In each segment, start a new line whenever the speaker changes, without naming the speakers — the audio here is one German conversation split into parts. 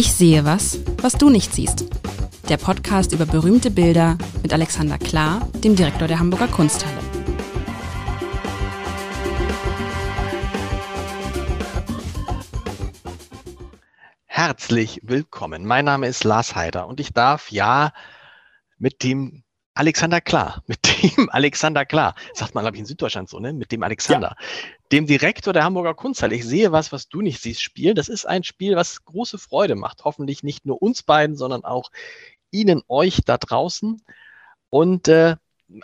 Ich sehe was, was du nicht siehst. Der Podcast über berühmte Bilder mit Alexander Klar, dem Direktor der Hamburger Kunsthalle.
Herzlich willkommen. Mein Name ist Lars Heider und ich darf ja mit dem Alexander Klar, mit dem Alexander Klar, sagt man, glaube ich, in Süddeutschland so, ne? Mit dem Alexander, ja. dem Direktor der Hamburger Kunsthalle. Ich sehe was, was du nicht siehst, spielen. Das ist ein Spiel, was große Freude macht. Hoffentlich nicht nur uns beiden, sondern auch Ihnen, euch da draußen. Und äh,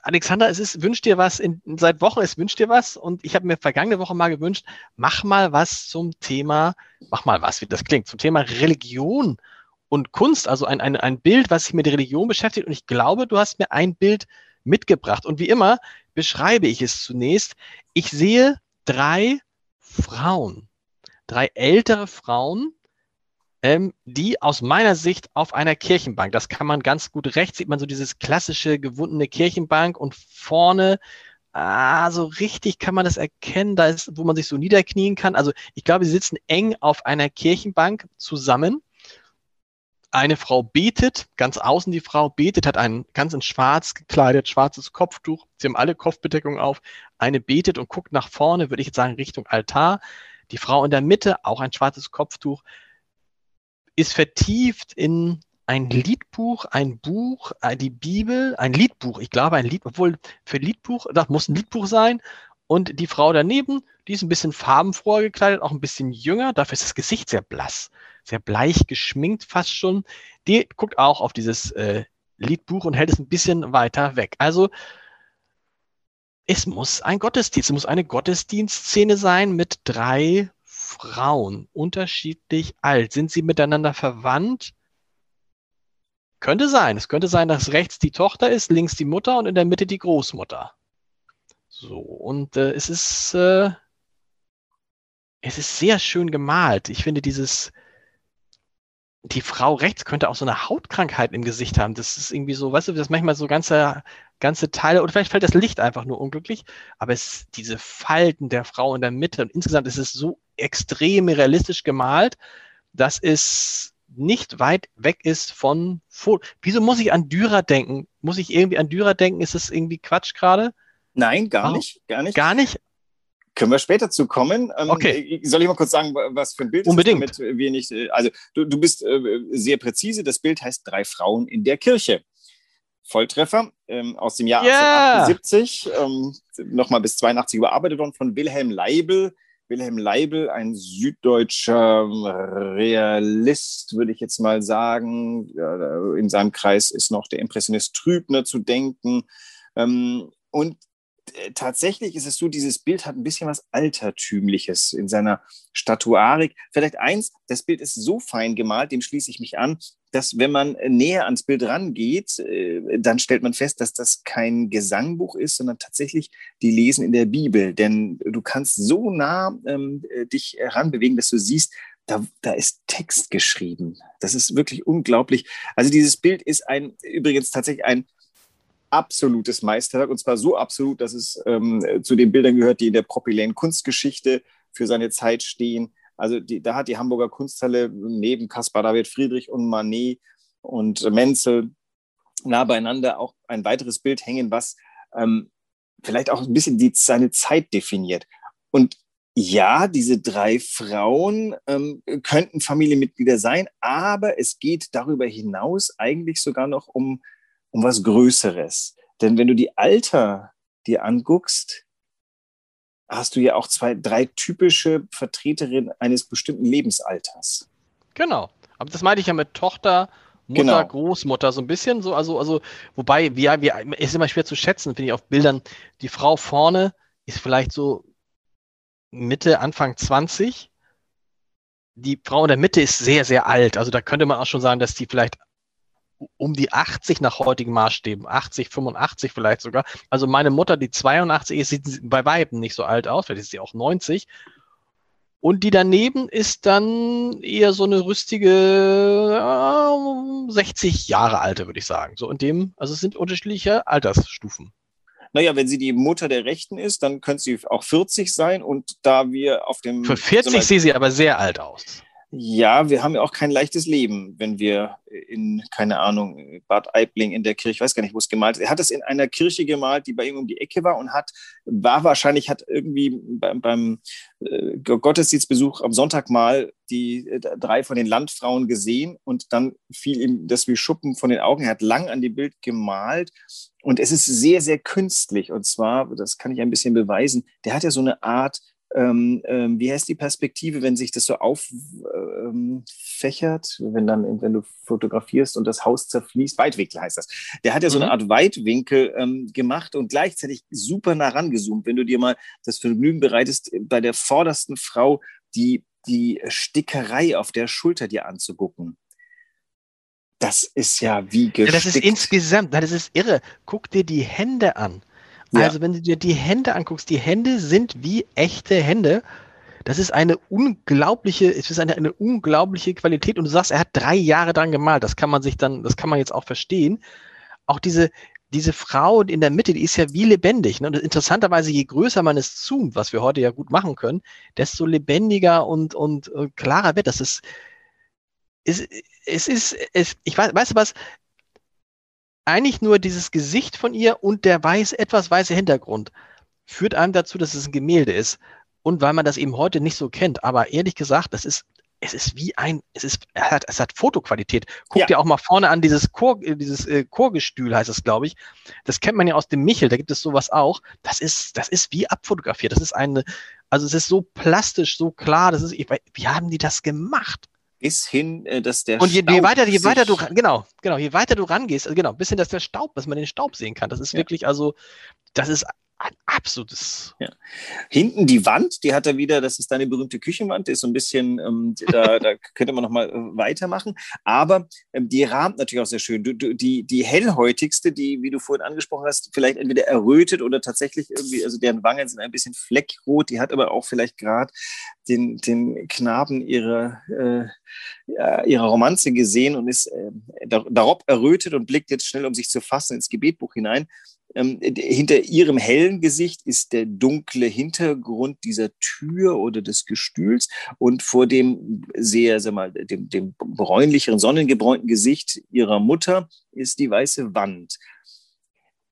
Alexander, es ist, wünscht dir was, in, seit Wochen, es wünscht dir was. Und ich habe mir vergangene Woche mal gewünscht, mach mal was zum Thema, mach mal was, wie das klingt, zum Thema Religion und Kunst, also ein, ein, ein Bild, was sich mit Religion beschäftigt. Und ich glaube, du hast mir ein Bild mitgebracht. Und wie immer beschreibe ich es zunächst. Ich sehe drei Frauen, drei ältere Frauen, ähm, die aus meiner Sicht auf einer Kirchenbank, das kann man ganz gut rechts, sieht man so dieses klassische gewundene Kirchenbank und vorne Ah, so richtig kann man das erkennen, da ist, wo man sich so niederknien kann. Also ich glaube, sie sitzen eng auf einer Kirchenbank zusammen eine Frau betet, ganz außen die Frau betet, hat ein ganz in schwarz gekleidet, schwarzes Kopftuch. Sie haben alle Kopfbedeckungen auf. Eine betet und guckt nach vorne, würde ich jetzt sagen, Richtung Altar. Die Frau in der Mitte, auch ein schwarzes Kopftuch, ist vertieft in ein Liedbuch, ein Buch, äh, die Bibel, ein Liedbuch. Ich glaube, ein Lied, obwohl für Liedbuch, das muss ein Liedbuch sein. Und die Frau daneben, die ist ein bisschen farbenfroher gekleidet, auch ein bisschen jünger. Dafür ist das Gesicht sehr blass sehr bleich geschminkt fast schon. Die guckt auch auf dieses äh, Liedbuch und hält es ein bisschen weiter weg. Also es muss ein Gottesdienst, es muss eine Gottesdienstszene sein mit drei Frauen, unterschiedlich alt. Sind sie miteinander verwandt? Könnte sein. Es könnte sein, dass rechts die Tochter ist, links die Mutter und in der Mitte die Großmutter. So, und äh, es ist, äh, es ist sehr schön gemalt. Ich finde dieses, die Frau rechts könnte auch so eine Hautkrankheit im Gesicht haben. Das ist irgendwie so, weißt du, das manchmal so ganze, ganze Teile, oder vielleicht fällt das Licht einfach nur unglücklich, aber es diese Falten der Frau in der Mitte und insgesamt ist es so extrem realistisch gemalt, dass es nicht weit weg ist von Foto. Wieso muss ich an Dürer denken? Muss ich irgendwie an Dürer denken? Ist das irgendwie Quatsch gerade?
Nein, gar nicht,
gar nicht. Gar nicht?
Können wir später zu kommen.
Ähm, okay.
Soll ich mal kurz sagen, was für ein Bild
Unbedingt.
ist, damit wir nicht, äh, also du, du bist äh, sehr präzise. Das Bild heißt Drei Frauen in der Kirche. Volltreffer ähm, aus dem Jahr
yeah.
1878, ähm, nochmal bis 82 überarbeitet worden von Wilhelm Leibel. Wilhelm Leibel, ein süddeutscher Realist, würde ich jetzt mal sagen. In seinem Kreis ist noch der Impressionist Trübner zu denken. Ähm, und äh, tatsächlich ist es so, dieses Bild hat ein bisschen was Altertümliches in seiner Statuarik. Vielleicht eins, das Bild ist so fein gemalt, dem schließe ich mich an, dass wenn man näher ans Bild rangeht, äh, dann stellt man fest, dass das kein Gesangbuch ist, sondern tatsächlich die Lesen in der Bibel. Denn du kannst so nah ähm, äh, dich heranbewegen, dass du siehst, da, da ist Text geschrieben. Das ist wirklich unglaublich. Also dieses Bild ist ein, übrigens tatsächlich ein absolutes Meisterwerk und zwar so absolut, dass es ähm, zu den Bildern gehört, die in der Propyläen Kunstgeschichte für seine Zeit stehen. Also die, da hat die Hamburger Kunsthalle neben Caspar David Friedrich und Manet und Menzel nah beieinander auch ein weiteres Bild hängen, was ähm, vielleicht auch ein bisschen die, seine Zeit definiert. Und ja, diese drei Frauen ähm, könnten Familienmitglieder sein, aber es geht darüber hinaus eigentlich sogar noch um um was Größeres. Denn wenn du die Alter dir anguckst, hast du ja auch zwei, drei typische Vertreterinnen eines bestimmten Lebensalters.
Genau. Aber das meinte ich ja mit Tochter, Mutter, genau. Großmutter, so ein bisschen so, also, also, wobei, wir, wir, ist immer schwer zu schätzen, finde ich, auf Bildern. Die Frau vorne ist vielleicht so Mitte, Anfang 20. Die Frau in der Mitte ist sehr, sehr alt. Also da könnte man auch schon sagen, dass die vielleicht um die 80 nach heutigen Maßstäben, 80, 85 vielleicht sogar. Also meine Mutter, die 82 ist, sieht bei Weitem nicht so alt aus, vielleicht ist sie auch 90. Und die daneben ist dann eher so eine rüstige äh, 60 Jahre alte, würde ich sagen. So in dem, also es sind unterschiedliche Altersstufen.
Naja, wenn sie die Mutter der Rechten ist, dann könnte sie auch 40 sein. Und da wir auf dem.
Für 40 sieht sie aber sehr alt aus.
Ja, wir haben ja auch kein leichtes Leben, wenn wir in, keine Ahnung, Bad Aibling in der Kirche, ich weiß gar nicht, wo es gemalt ist. Er hat es in einer Kirche gemalt, die bei ihm um die Ecke war und hat, war wahrscheinlich, hat irgendwie beim, beim äh, Gottesdienstbesuch am Sonntag mal die äh, drei von den Landfrauen gesehen und dann fiel ihm das wie Schuppen von den Augen. Er hat lang an dem Bild gemalt und es ist sehr, sehr künstlich. Und zwar, das kann ich ein bisschen beweisen, der hat ja so eine Art ähm, ähm, wie heißt die Perspektive, wenn sich das so auffächert, ähm, wenn dann, wenn du fotografierst und das Haus zerfließt? Weitwinkel heißt das. Der hat ja so eine mhm. Art Weitwinkel ähm, gemacht und gleichzeitig super nah rangezoomt. Wenn du dir mal das Vergnügen bereitest, bei der vordersten Frau die, die Stickerei auf der Schulter dir anzugucken. Das ist ja wie gestickt.
Ja, das ist insgesamt, das ist irre. Guck dir die Hände an. Ja. Also wenn du dir die Hände anguckst, die Hände sind wie echte Hände. Das ist eine unglaubliche, es ist eine, eine unglaubliche Qualität. Und du sagst, er hat drei Jahre dran gemalt. Das kann man sich dann, das kann man jetzt auch verstehen. Auch diese, diese Frau in der Mitte, die ist ja wie lebendig. Ne? Und interessanterweise, je größer man es zoomt, was wir heute ja gut machen können, desto lebendiger und, und, und klarer wird das. Ist, es, es ist, es, ich weiß, weißt du was, eigentlich nur dieses Gesicht von ihr und der weiß, etwas weiße Hintergrund führt einem dazu, dass es ein Gemälde ist. Und weil man das eben heute nicht so kennt. Aber ehrlich gesagt, das ist, es ist wie ein, es ist, es hat, es hat Fotoqualität. Guck ja. dir auch mal vorne an dieses Chor, äh, dieses äh, Chorgestühl heißt es, glaube ich. Das kennt man ja aus dem Michel, da gibt es sowas auch. Das ist, das ist wie abfotografiert. Das ist eine, also es ist so plastisch, so klar. Das ist, ich, wie haben die das gemacht?
Bis hin, äh, dass der
Und je, je weiter, je weiter du, genau, genau, je weiter du rangehst, also genau, bis hin, dass der Staub, dass man den Staub sehen kann. Das ist ja. wirklich, also, das ist ein absolutes.
Ja. Hinten die Wand, die hat er wieder, das ist deine berühmte Küchenwand, die ist so ein bisschen, ähm, da, da könnte man nochmal äh, weitermachen. Aber ähm, die rahmt natürlich auch sehr schön. Du, du, die, die hellhäutigste, die, wie du vorhin angesprochen hast, vielleicht entweder errötet oder tatsächlich irgendwie, also deren Wangen sind ein bisschen fleckrot, die hat aber auch vielleicht gerade den, den Knaben ihrer, äh, ihrer Romanze gesehen und ist äh, darauf errötet und blickt jetzt schnell, um sich zu fassen, ins Gebetbuch hinein. Ähm, hinter ihrem hellen Gesicht ist der dunkle Hintergrund dieser Tür oder des Gestühls und vor dem sehr, sag mal, dem, dem bräunlicheren, sonnengebräunten Gesicht ihrer Mutter ist die weiße Wand.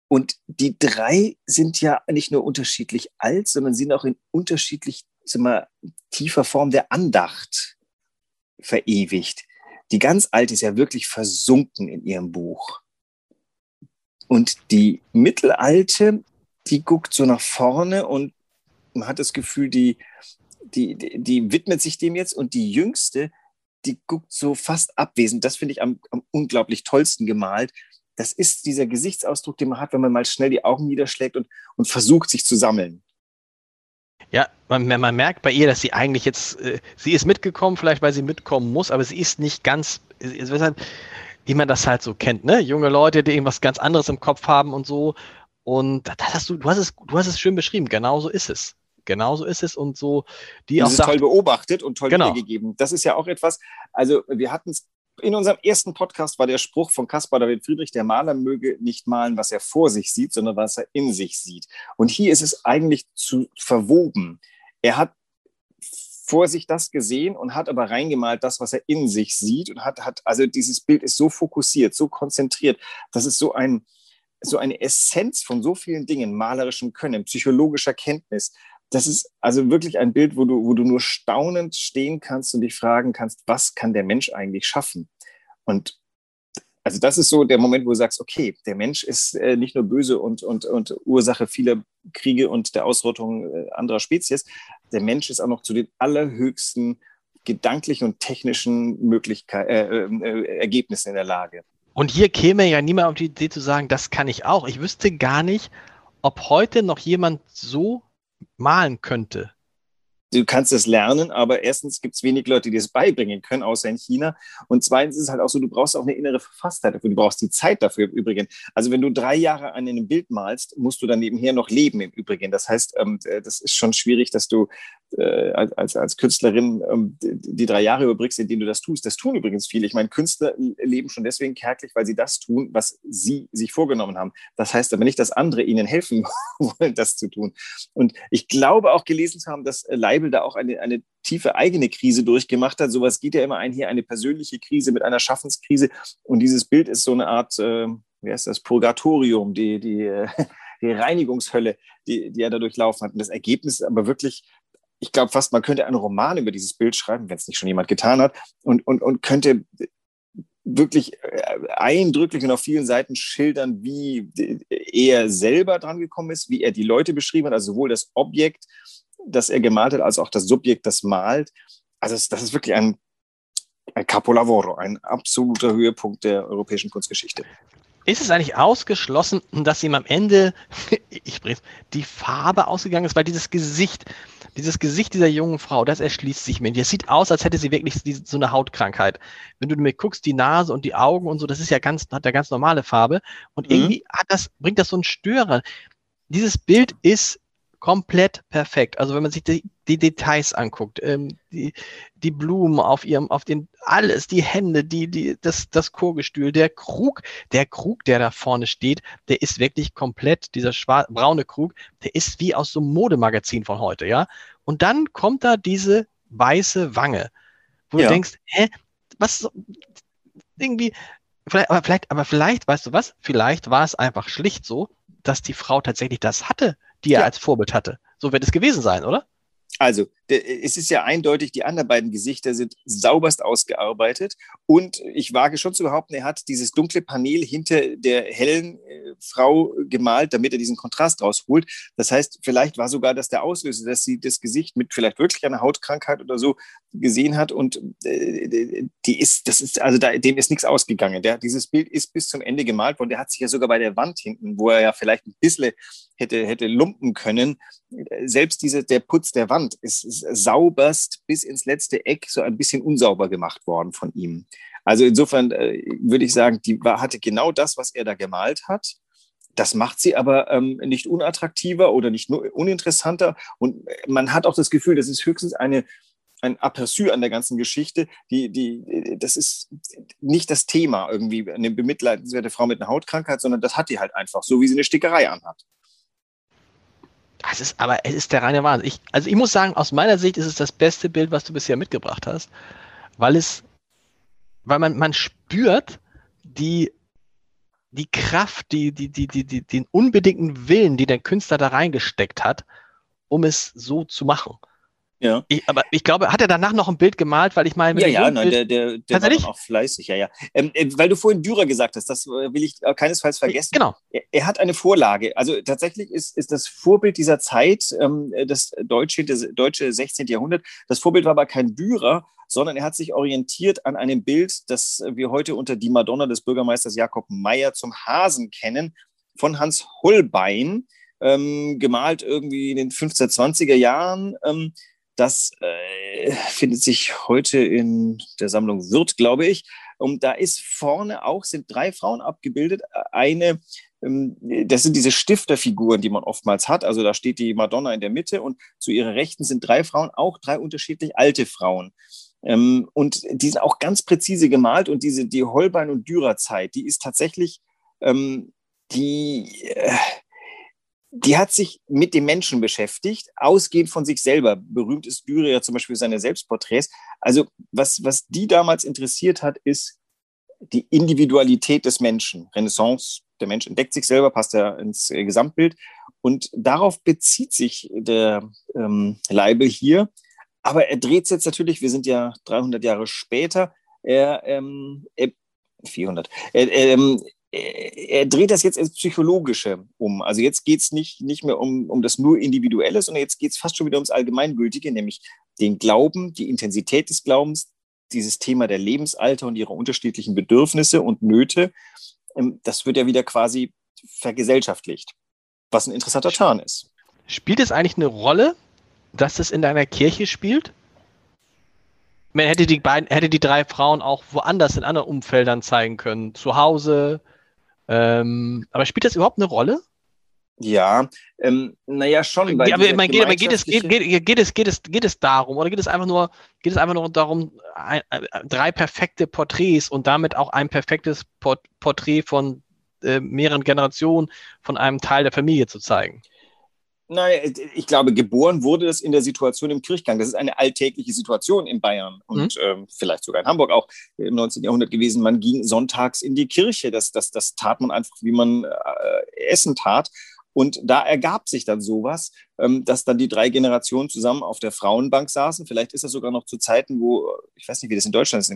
Und die drei sind ja nicht nur unterschiedlich alt, sondern sind auch in unterschiedlich mal, tiefer Form der Andacht verewigt. Die ganz alte ist ja wirklich versunken in ihrem Buch. Und die mittelalte, die guckt so nach vorne und man hat das Gefühl, die, die, die, die widmet sich dem jetzt. Und die jüngste, die guckt so fast abwesend. Das finde ich am, am unglaublich tollsten gemalt. Das ist dieser Gesichtsausdruck, den man hat, wenn man mal schnell die Augen niederschlägt und, und versucht, sich zu sammeln.
Ja, man, man, merkt bei ihr, dass sie eigentlich jetzt, äh, sie ist mitgekommen, vielleicht weil sie mitkommen muss, aber sie ist nicht ganz, wie man das halt so kennt, ne? Junge Leute, die irgendwas ganz anderes im Kopf haben und so. Und das hast du, du hast es, du hast es schön beschrieben. Genauso ist es. Genauso ist es und so,
die das auch. Das ist toll beobachtet und toll genau. wiedergegeben. Das ist ja auch etwas, also wir hatten es in unserem ersten Podcast war der Spruch von Caspar David Friedrich, der Maler möge nicht malen, was er vor sich sieht, sondern was er in sich sieht. Und hier ist es eigentlich zu verwoben. Er hat vor sich das gesehen und hat aber reingemalt das, was er in sich sieht und hat, hat also dieses Bild ist so fokussiert, so konzentriert, das ist so ein, so eine Essenz von so vielen Dingen, malerischem Können, psychologischer Kenntnis. Das ist also wirklich ein Bild, wo du, wo du nur staunend stehen kannst und dich fragen kannst, was kann der Mensch eigentlich schaffen? Und also das ist so der Moment, wo du sagst, okay, der Mensch ist äh, nicht nur böse und, und, und Ursache vieler Kriege und der Ausrottung äh, anderer Spezies, der Mensch ist auch noch zu den allerhöchsten gedanklichen und technischen Möglichkeiten, äh, äh, äh, Ergebnissen in der Lage.
Und hier käme ja niemand auf die Idee zu sagen, das kann ich auch. Ich wüsste gar nicht, ob heute noch jemand so malen könnte
du kannst es lernen, aber erstens gibt es wenig Leute, die es beibringen können, außer in China. Und zweitens ist es halt auch so, du brauchst auch eine innere Verfasstheit dafür. Du brauchst die Zeit dafür im Übrigen. Also wenn du drei Jahre an einem Bild malst, musst du dann nebenher noch leben im Übrigen. Das heißt, ähm, äh, das ist schon schwierig, dass du äh, als, als Künstlerin ähm, die, drei Jahre überbrückst, in denen du das tust. Das tun übrigens viele. Ich meine, Künstler leben schon deswegen kärglich, weil sie das tun, was sie sich vorgenommen haben. Das heißt aber nicht, dass andere ihnen helfen wollen, das zu tun. Und ich glaube auch gelesen zu haben, dass Leibel da auch eine, eine tiefe eigene Krise durchgemacht hat. Sowas geht ja immer ein, hier eine persönliche Krise mit einer Schaffenskrise. Und dieses Bild ist so eine Art, äh, wie heißt das, Purgatorium, die, die, äh, die Reinigungshölle, die, die er da durchlaufen hat. Und das Ergebnis ist aber wirklich ich glaube fast, man könnte einen Roman über dieses Bild schreiben, wenn es nicht schon jemand getan hat, und, und, und könnte wirklich äh, eindrücklich und auf vielen Seiten schildern, wie er selber dran gekommen ist, wie er die Leute beschrieben hat, also sowohl das Objekt, das er gemalt hat, als auch das Subjekt, das malt. Also das ist wirklich ein, ein Capolavoro, ein absoluter Höhepunkt der europäischen Kunstgeschichte.
Ist es eigentlich ausgeschlossen, dass ihm am Ende, ich die Farbe ausgegangen ist, weil dieses Gesicht, dieses Gesicht dieser jungen Frau, das erschließt sich mir. Das sieht aus, als hätte sie wirklich so eine Hautkrankheit. Wenn du mir guckst, die Nase und die Augen und so, das ist ja ganz, hat ja ganz normale Farbe. Und mhm. irgendwie hat das, bringt das so einen Störer. Dieses Bild ist komplett perfekt. Also wenn man sich die, die Details anguckt, ähm, die, die Blumen auf ihrem, auf den, alles, die Hände, die, die, das, das Chorgestühl, der Krug, der Krug, der da vorne steht, der ist wirklich komplett, dieser braune Krug, der ist wie aus so einem Modemagazin von heute, ja. Und dann kommt da diese weiße Wange, wo ja. du denkst, hä, was, irgendwie, vielleicht, aber vielleicht, aber vielleicht, weißt du was, vielleicht war es einfach schlicht so, dass die Frau tatsächlich das hatte, die er ja. als Vorbild hatte. So wird es gewesen sein, oder?
Also, es ist ja eindeutig, die anderen beiden Gesichter sind sauberst ausgearbeitet. Und ich wage schon zu behaupten, er hat dieses dunkle Panel hinter der hellen äh, Frau gemalt, damit er diesen Kontrast rausholt. Das heißt, vielleicht war sogar das der Auslöser, dass sie das Gesicht mit vielleicht wirklich einer Hautkrankheit oder so gesehen hat. Und äh, die ist, das ist, also da, dem ist nichts ausgegangen. Der, dieses Bild ist bis zum Ende gemalt worden. Der hat sich ja sogar bei der Wand hinten, wo er ja vielleicht ein bisschen hätte, hätte lumpen können, selbst diese, der Putz der Wand ist, ist sauberst bis ins letzte Eck so ein bisschen unsauber gemacht worden von ihm. Also insofern äh, würde ich sagen, die war, hatte genau das, was er da gemalt hat. Das macht sie aber ähm, nicht unattraktiver oder nicht uninteressanter. Und man hat auch das Gefühl, das ist höchstens eine, ein Aperçu an der ganzen Geschichte. Die, die, das ist nicht das Thema irgendwie, eine bemitleidenswerte Frau mit einer Hautkrankheit, sondern das hat die halt einfach, so wie sie eine Stickerei anhat.
Das ist aber, es ist der reine Wahnsinn. Ich, also ich muss sagen, aus meiner Sicht ist es das beste Bild, was du bisher mitgebracht hast, weil es, weil man, man spürt die, die Kraft, die, die, die, die, die, den unbedingten Willen, die der Künstler da reingesteckt hat, um es so zu machen. Ja. Ich, aber ich glaube, hat er danach noch ein Bild gemalt, weil ich meine.
Ja, ja, nein, der, der, der war auch fleißig, ja, ja. Ähm, äh, weil du vorhin Dürer gesagt hast, das äh, will ich keinesfalls vergessen.
Genau.
Er, er, hat eine Vorlage. Also tatsächlich ist, ist das Vorbild dieser Zeit ähm, das deutsche, das deutsche 16. Jahrhundert. Das Vorbild war aber kein Dürer, sondern er hat sich orientiert an einem Bild, das wir heute unter die Madonna des Bürgermeisters Jakob Meyer zum Hasen kennen, von Hans Holbein. Ähm, gemalt irgendwie in den 1520er Jahren. Ähm, das äh, findet sich heute in der Sammlung Wirth, glaube ich. Und da ist vorne auch, sind drei Frauen abgebildet. Eine, ähm, das sind diese Stifterfiguren, die man oftmals hat. Also da steht die Madonna in der Mitte und zu ihrer Rechten sind drei Frauen, auch drei unterschiedlich alte Frauen. Ähm, und die sind auch ganz präzise gemalt und diese, die Holbein- und Dürerzeit, die ist tatsächlich, ähm, die, äh, die hat sich mit dem Menschen beschäftigt, ausgehend von sich selber. Berühmt ist Dürer ja zum Beispiel seine Selbstporträts. Also was, was die damals interessiert hat, ist die Individualität des Menschen. Renaissance, der Mensch entdeckt sich selber, passt ja ins äh, Gesamtbild. Und darauf bezieht sich der ähm, Leibel hier. Aber er dreht es jetzt natürlich, wir sind ja 300 Jahre später, er, ähm, er 400. Er, ähm, er dreht das jetzt ins Psychologische um. Also jetzt geht es nicht, nicht mehr um, um das nur Individuelle, sondern jetzt geht es fast schon wieder ums Allgemeingültige, nämlich den Glauben, die Intensität des Glaubens, dieses Thema der Lebensalter und ihrer unterschiedlichen Bedürfnisse und Nöte. Ähm, das wird ja wieder quasi vergesellschaftlicht, was ein interessanter Turn ist.
Spielt es eigentlich eine Rolle, dass es in deiner Kirche spielt? Man hätte die beiden, hätte die drei Frauen auch woanders in anderen Umfeldern zeigen können. Zu Hause, ähm, aber spielt das überhaupt eine Rolle?
Ja, ähm, naja, schon.
Weil ja, aber man geht, geht, es, geht, geht, geht, es, geht, es, geht es darum, oder geht es einfach nur, geht es einfach nur darum, ein, ein, drei perfekte Porträts und damit auch ein perfektes Port Porträt von äh, mehreren Generationen von einem Teil der Familie zu zeigen?
Nein, ich glaube, geboren wurde das in der Situation im Kirchgang. Das ist eine alltägliche Situation in Bayern und mhm. ähm, vielleicht sogar in Hamburg auch im 19. Jahrhundert gewesen. Man ging sonntags in die Kirche. Das, das, das tat man einfach, wie man äh, Essen tat. Und da ergab sich dann sowas, ähm, dass dann die drei Generationen zusammen auf der Frauenbank saßen. Vielleicht ist das sogar noch zu Zeiten, wo, ich weiß nicht, wie das in Deutschland ist,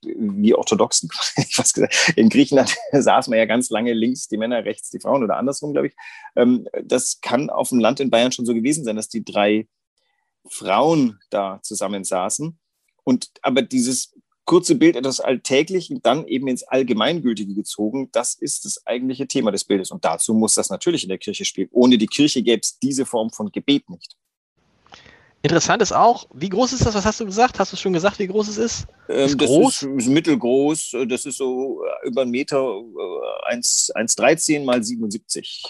wie orthodoxen, in Griechenland saß man ja ganz lange links die Männer, rechts die Frauen oder andersrum, glaube ich. Ähm, das kann auf dem Land in Bayern schon so gewesen sein, dass die drei Frauen da zusammen saßen. Und aber dieses kurze Bild etwas Alltäglichen dann eben ins Allgemeingültige gezogen. Das ist das eigentliche Thema des Bildes. Und dazu muss das natürlich in der Kirche spielen. Ohne die Kirche gäbe es diese Form von Gebet nicht.
Interessant ist auch, wie groß ist das? Was hast du gesagt? Hast du schon gesagt, wie groß es ist?
Ähm, ist das groß? Ist, mittelgroß. Das ist so äh, über einen Meter, 1,13 äh, mal 77.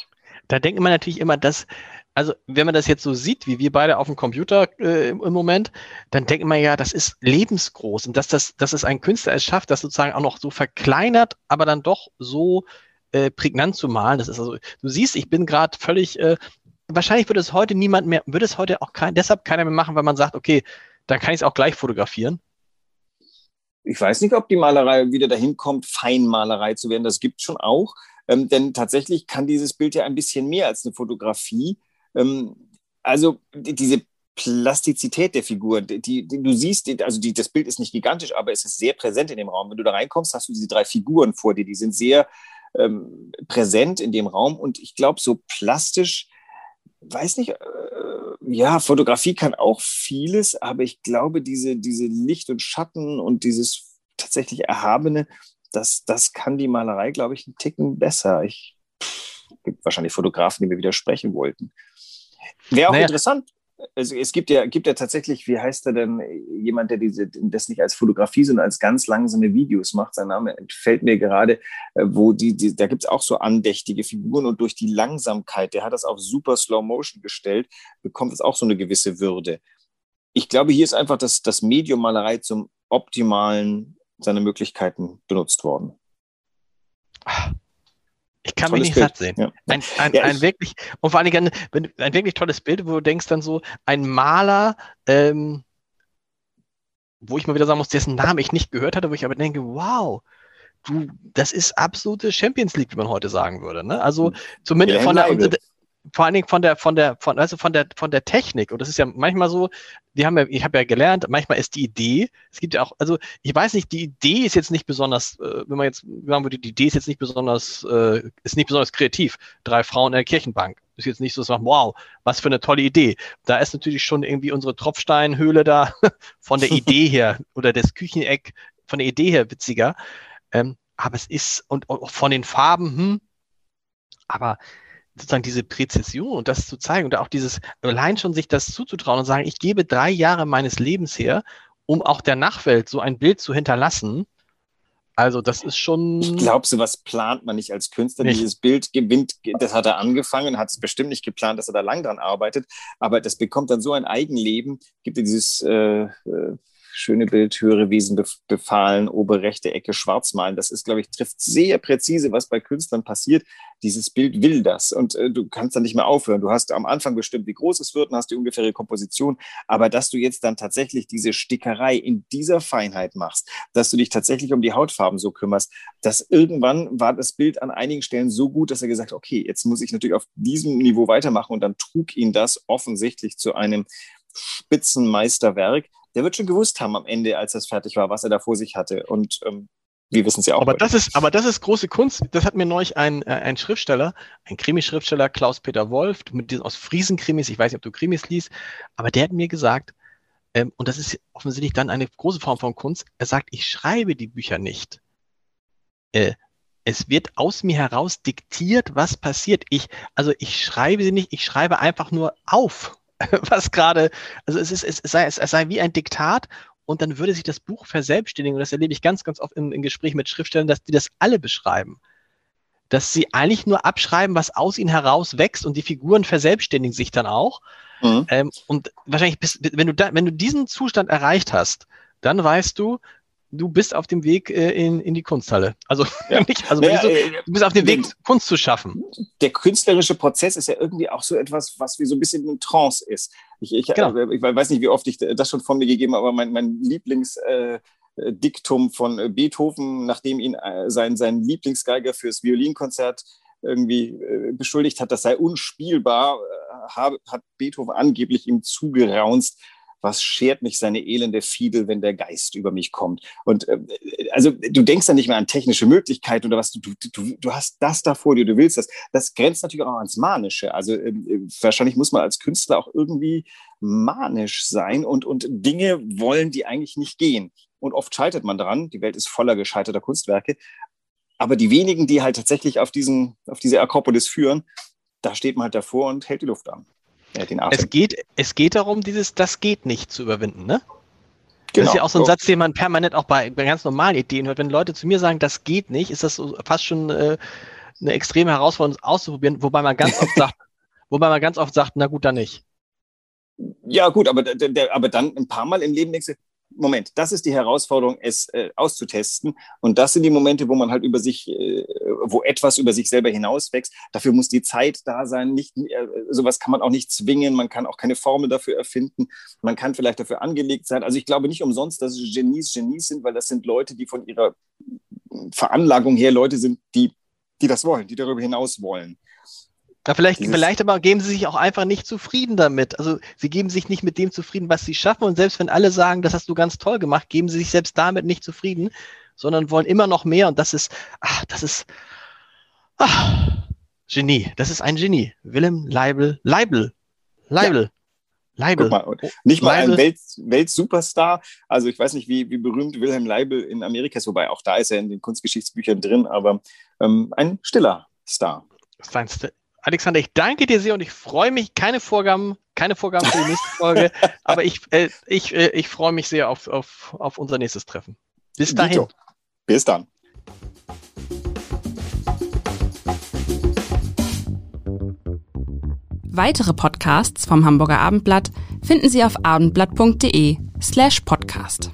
Da denkt man natürlich immer, dass also wenn man das jetzt so sieht, wie wir beide auf dem Computer äh, im, Moment, dann denkt man ja, das ist lebensgroß und dass, das, dass es ein Künstler es schafft, das sozusagen auch noch so verkleinert, aber dann doch so äh, prägnant zu malen. Das ist also, du siehst, ich bin gerade völlig, äh, wahrscheinlich würde es heute niemand mehr, würde es heute auch kein, deshalb keiner mehr machen, weil man sagt, okay, dann kann ich es auch gleich fotografieren.
Ich weiß nicht, ob die Malerei wieder dahin kommt, Feinmalerei zu werden. Das gibt es schon auch. Ähm, denn tatsächlich kann dieses Bild ja ein bisschen mehr als eine Fotografie. Ähm, also diese Plastizität der Figur, die, die, du siehst, also die, das Bild ist nicht gigantisch, aber es ist sehr präsent in dem Raum. Wenn du da reinkommst, hast du diese drei Figuren vor dir, die sind sehr ähm, präsent in dem Raum und ich glaube, so plastisch, weiß nicht, äh, ja, Fotografie kann auch vieles, aber ich glaube, diese, diese Licht und Schatten und dieses tatsächlich Erhabene, das, das kann die Malerei, glaube ich, einen Ticken besser. Ich, gibt wahrscheinlich Fotografen, die mir widersprechen wollten. Wäre auch naja. interessant. Also es gibt ja, gibt ja tatsächlich, wie heißt er denn, jemand, der diese, das nicht als Fotografie, sondern als ganz langsame Videos macht. Sein Name entfällt mir gerade, äh, wo die, die da gibt es auch so andächtige Figuren und durch die Langsamkeit, der hat das auf super Slow Motion gestellt, bekommt es auch so eine gewisse Würde. Ich glaube, hier ist einfach das, das Medium Malerei zum optimalen seiner Möglichkeiten benutzt worden.
Ich kann tolles mich nicht Bild. satt sehen. Ja. Ein, ein, ja, ein wirklich, und vor allen Dingen ein, ein, wirklich tolles Bild, wo du denkst dann so, ein Maler, ähm, wo ich mal wieder sagen muss, dessen Namen ich nicht gehört hatte, wo ich aber denke, wow, du, das ist absolute Champions League, wie man heute sagen würde. Ne? Also hm. zumindest ja, von der, vor allen Dingen von der, von der, von, also von der, von der Technik. Und das ist ja manchmal so, wir haben ja, ich habe ja gelernt, manchmal ist die Idee, es gibt ja auch, also ich weiß nicht, die Idee ist jetzt nicht besonders, äh, wenn man jetzt sagen würde, die Idee ist jetzt nicht besonders, äh, ist nicht besonders kreativ. Drei Frauen in der Kirchenbank. Ist jetzt nicht so, dass man, wow, was für eine tolle Idee. Da ist natürlich schon irgendwie unsere Tropfsteinhöhle da von der Idee her oder das Kücheneck von der Idee her witziger. Ähm, aber es ist, und, und von den Farben, hm, aber sozusagen diese Präzision und das zu zeigen und auch dieses allein schon sich das zuzutrauen und sagen, ich gebe drei Jahre meines Lebens her, um auch der Nachwelt so ein Bild zu hinterlassen. Also das ist schon.
Ich glaube, sowas plant man nicht als Künstler. Nicht. Dieses Bild gewinnt, das hat er angefangen, hat es bestimmt nicht geplant, dass er da lang dran arbeitet, aber das bekommt dann so ein Eigenleben, gibt ja dieses äh, äh schöne Bild, höhere Wesen befahlen, obere rechte Ecke schwarz malen. Das ist, glaube ich, trifft sehr präzise, was bei Künstlern passiert. Dieses Bild will das und äh, du kannst dann nicht mehr aufhören. Du hast am Anfang bestimmt, wie groß es wird und hast die ungefähre Komposition. Aber dass du jetzt dann tatsächlich diese Stickerei in dieser Feinheit machst, dass du dich tatsächlich um die Hautfarben so kümmerst, dass irgendwann war das Bild an einigen Stellen so gut, dass er gesagt hat, okay, jetzt muss ich natürlich auf diesem Niveau weitermachen und dann trug ihn das offensichtlich zu einem Spitzenmeisterwerk, der wird schon gewusst haben am Ende, als das fertig war, was er da vor sich hatte. Und ähm, wir wissen es ja auch.
Aber das, ist, aber das ist große Kunst. Das hat mir neulich ein, äh, ein Schriftsteller, ein Krimischriftsteller, Klaus-Peter Wolf, mit diesen aus Friesen-Krimis, ich weiß nicht, ob du Krimis liest, aber der hat mir gesagt, ähm, und das ist offensichtlich dann eine große Form von Kunst, er sagt, ich schreibe die Bücher nicht. Äh, es wird aus mir heraus diktiert, was passiert. Ich, also ich schreibe sie nicht, ich schreibe einfach nur auf. was gerade, also es, ist, es, sei, es sei wie ein Diktat und dann würde sich das Buch verselbstständigen. Und das erlebe ich ganz, ganz oft in, in Gesprächen mit Schriftstellern, dass die das alle beschreiben. dass sie eigentlich nur abschreiben, was aus ihnen heraus wächst und die Figuren verselbstständigen sich dann auch. Mhm. Ähm, und wahrscheinlich, bist, wenn du da, wenn du diesen Zustand erreicht hast, dann weißt du, du bist auf dem Weg äh, in, in die Kunsthalle. Also, ja. nicht, also naja, du, äh, du, bist auf dem Weg, Kunst zu schaffen.
Der künstlerische Prozess ist ja irgendwie auch so etwas, was wie so ein bisschen in Trance ist. Ich, ich, genau. äh, ich weiß nicht, wie oft ich das schon von mir gegeben habe, aber mein, mein Lieblings... Äh, Diktum von äh, Beethoven, nachdem ihn äh, sein, sein Lieblingsgeiger fürs Violinkonzert irgendwie äh, beschuldigt hat, das sei unspielbar, hat Beethoven angeblich ihm zugeraunzt, was schert mich seine elende Fiedel, wenn der Geist über mich kommt. Und äh, also du denkst dann nicht mehr an technische Möglichkeiten oder was, du, du, du hast das da vor dir, du willst das. Das grenzt natürlich auch ans Manische. Also äh, wahrscheinlich muss man als Künstler auch irgendwie manisch sein und, und Dinge wollen, die eigentlich nicht gehen. Und oft scheitert man daran. Die Welt ist voller gescheiterter Kunstwerke. Aber die wenigen, die halt tatsächlich auf, diesen, auf diese Akropolis führen, da steht man halt davor und hält die Luft an.
Äh, es, geht, es geht darum, dieses Das geht nicht zu überwinden, ne? Genau. Das ist ja auch so ein Satz, den man permanent auch bei, bei ganz normalen Ideen hört. Wenn Leute zu mir sagen, das geht nicht, ist das so fast schon äh, eine extreme Herausforderung, auszuprobieren, wobei man ganz oft sagt, wobei man ganz oft sagt, na gut, dann nicht.
Ja, gut, aber, der, aber dann ein paar Mal im Leben denkst du, Moment, das ist die Herausforderung, es äh, auszutesten. Und das sind die Momente, wo man halt über sich, äh, wo etwas über sich selber hinauswächst. Dafür muss die Zeit da sein. Nicht, äh, sowas kann man auch nicht zwingen. Man kann auch keine Formel dafür erfinden. Man kann vielleicht dafür angelegt sein. Also ich glaube nicht umsonst, dass es Genies Genies sind, weil das sind Leute, die von ihrer Veranlagung her Leute sind, die, die das wollen, die darüber hinaus wollen.
Ja, vielleicht, vielleicht aber geben sie sich auch einfach nicht zufrieden damit. Also sie geben sich nicht mit dem zufrieden, was sie schaffen. Und selbst wenn alle sagen, das hast du ganz toll gemacht, geben sie sich selbst damit nicht zufrieden, sondern wollen immer noch mehr. Und das ist, ach, das ist, ach, Genie. Das ist ein Genie. Willem Leibel, Leibel, Leibel. Ja.
Leibel. Mal, nicht mal Leibel. ein Welt, Weltsuperstar. Also ich weiß nicht, wie, wie berühmt Wilhelm Leibel in Amerika ist, wobei auch da ist er in den Kunstgeschichtsbüchern drin, aber ähm, ein stiller Star.
Feinste. Alexander, ich danke dir sehr und ich freue mich, keine Vorgaben, keine Vorgaben für die nächste Folge, aber ich, äh, ich, äh, ich freue mich sehr auf, auf, auf unser nächstes Treffen. Bis dahin. Dito.
Bis dann.
Weitere Podcasts vom Hamburger Abendblatt finden Sie auf abendblatt.de slash podcast.